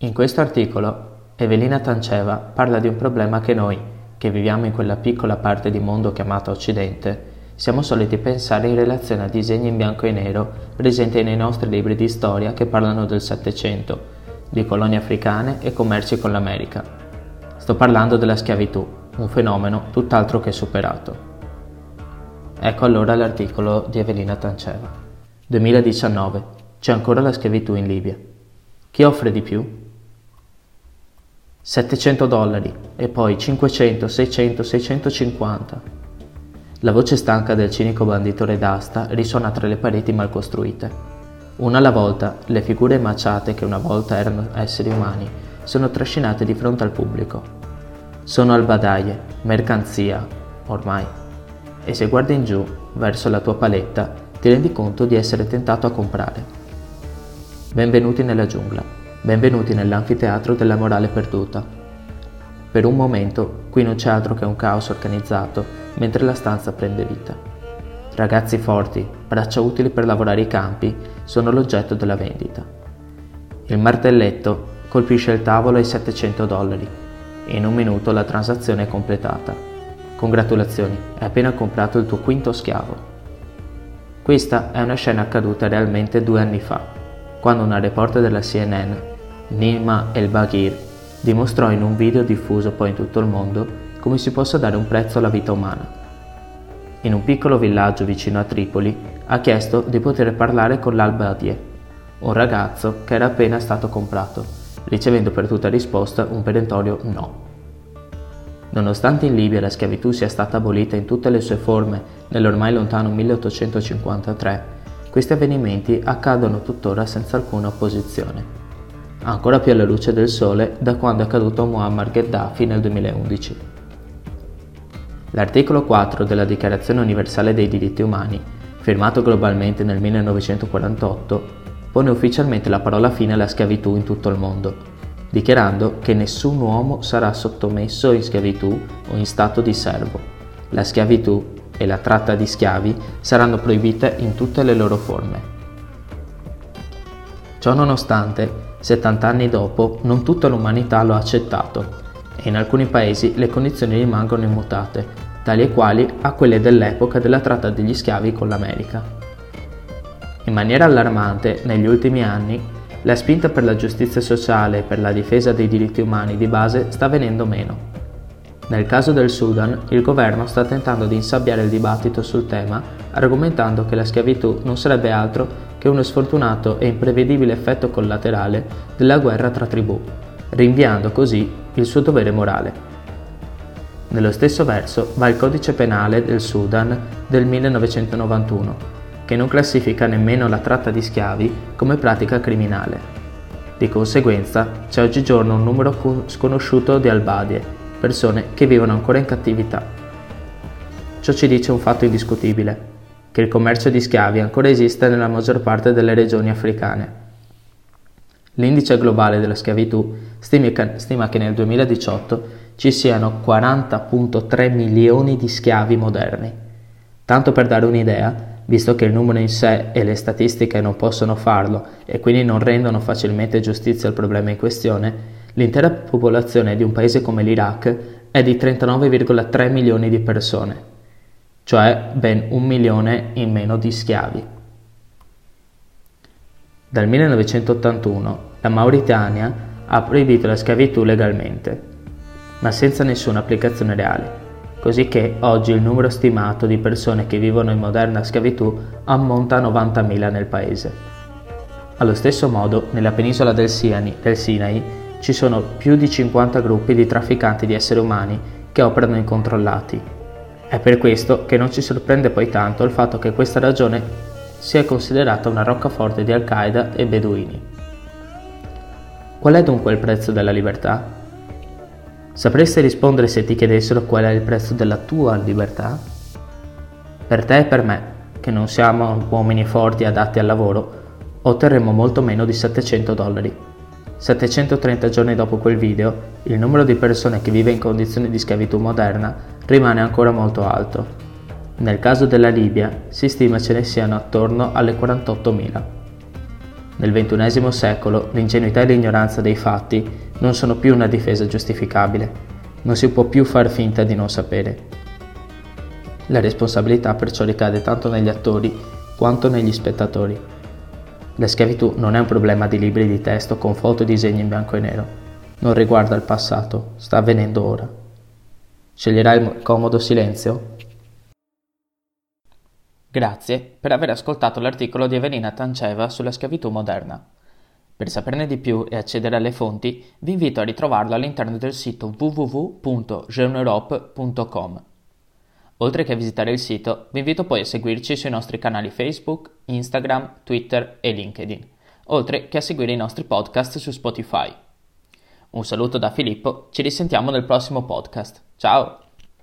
In questo articolo Evelina Tanceva parla di un problema che noi, che viviamo in quella piccola parte di mondo chiamata Occidente, siamo soliti pensare in relazione a disegni in bianco e nero presenti nei nostri libri di storia che parlano del Settecento, di colonie africane e commerci con l'America. Sto parlando della schiavitù, un fenomeno tutt'altro che superato. Ecco allora l'articolo di Evelina Tanceva. 2019. C'è ancora la schiavitù in Libia. Chi offre di più? 700 dollari e poi 500, 600, 650. La voce stanca del cinico banditore d'asta risuona tra le pareti mal costruite. Una alla volta, le figure maciate che una volta erano esseri umani sono trascinate di fronte al pubblico. Sono albadaie, mercanzia, ormai. E se guardi in giù, verso la tua paletta, ti rendi conto di essere tentato a comprare. Benvenuti nella giungla. Benvenuti nell'anfiteatro della morale perduta. Per un momento qui non c'è altro che un caos organizzato mentre la stanza prende vita. Ragazzi forti, braccia utili per lavorare i campi, sono l'oggetto della vendita. Il martelletto colpisce il tavolo ai 700 dollari e in un minuto la transazione è completata. Congratulazioni, hai appena comprato il tuo quinto schiavo. Questa è una scena accaduta realmente due anni fa, quando una reporter della CNN Nima El-Baghir dimostrò in un video diffuso poi in tutto il mondo come si possa dare un prezzo alla vita umana. In un piccolo villaggio vicino a Tripoli ha chiesto di poter parlare con l'Al-Badie, un ragazzo che era appena stato comprato, ricevendo per tutta risposta un perentorio no. Nonostante in Libia la schiavitù sia stata abolita in tutte le sue forme nell'ormai lontano 1853, questi avvenimenti accadono tuttora senza alcuna opposizione ancora più alla luce del sole da quando è caduto Muammar Gheddafi nel 2011. L'articolo 4 della Dichiarazione universale dei diritti umani, firmato globalmente nel 1948, pone ufficialmente la parola fine alla schiavitù in tutto il mondo, dichiarando che nessun uomo sarà sottomesso in schiavitù o in stato di servo. La schiavitù e la tratta di schiavi saranno proibite in tutte le loro forme. Ciò nonostante, 70 anni dopo, non tutta l'umanità lo ha accettato e in alcuni paesi le condizioni rimangono immutate, tali e quali a quelle dell'epoca della tratta degli schiavi con l'America. In maniera allarmante, negli ultimi anni, la spinta per la giustizia sociale e per la difesa dei diritti umani di base sta venendo meno. Nel caso del Sudan, il governo sta tentando di insabbiare il dibattito sul tema, argomentando che la schiavitù non sarebbe altro che uno sfortunato e imprevedibile effetto collaterale della guerra tra tribù, rinviando così il suo dovere morale. Nello stesso verso va il codice penale del Sudan del 1991, che non classifica nemmeno la tratta di schiavi come pratica criminale. Di conseguenza c'è oggigiorno un numero sconosciuto di albadie, persone che vivono ancora in cattività. Ciò ci dice un fatto indiscutibile che il commercio di schiavi ancora esiste nella maggior parte delle regioni africane. L'indice globale della schiavitù stima che nel 2018 ci siano 40.3 milioni di schiavi moderni. Tanto per dare un'idea, visto che il numero in sé e le statistiche non possono farlo e quindi non rendono facilmente giustizia al problema in questione, l'intera popolazione di un paese come l'Iraq è di 39,3 milioni di persone cioè ben un milione in meno di schiavi. Dal 1981 la Mauritania ha proibito la schiavitù legalmente, ma senza nessuna applicazione reale, così che oggi il numero stimato di persone che vivono in moderna schiavitù ammonta a 90.000 nel paese. Allo stesso modo, nella penisola del, Sinai, del Sinai ci sono più di 50 gruppi di trafficanti di esseri umani che operano incontrollati è per questo che non ci sorprende poi tanto il fatto che questa ragione sia considerata una roccaforte di Al-Qaeda e Beduini. Qual è dunque il prezzo della libertà? Sapresti rispondere se ti chiedessero qual è il prezzo della tua libertà? Per te e per me, che non siamo uomini forti adatti al lavoro, otterremo molto meno di 700 dollari. 730 giorni dopo quel video, il numero di persone che vive in condizioni di schiavitù moderna rimane ancora molto alto. Nel caso della Libia si stima ce ne siano attorno alle 48.000. Nel XXI secolo l'ingenuità e l'ignoranza dei fatti non sono più una difesa giustificabile. Non si può più far finta di non sapere. La responsabilità perciò ricade tanto negli attori quanto negli spettatori. La schiavitù non è un problema di libri di testo con foto e disegni in bianco e nero. Non riguarda il passato, sta avvenendo ora. Sceglierai il comodo silenzio? Grazie per aver ascoltato l'articolo di Evelina Tanceva sulla schiavitù moderna. Per saperne di più e accedere alle fonti, vi invito a ritrovarlo all'interno del sito www.jeuneeurope.com. Oltre che a visitare il sito, vi invito poi a seguirci sui nostri canali Facebook, Instagram, Twitter e LinkedIn, oltre che a seguire i nostri podcast su Spotify. Un saluto da Filippo, ci risentiamo nel prossimo podcast. Ciao!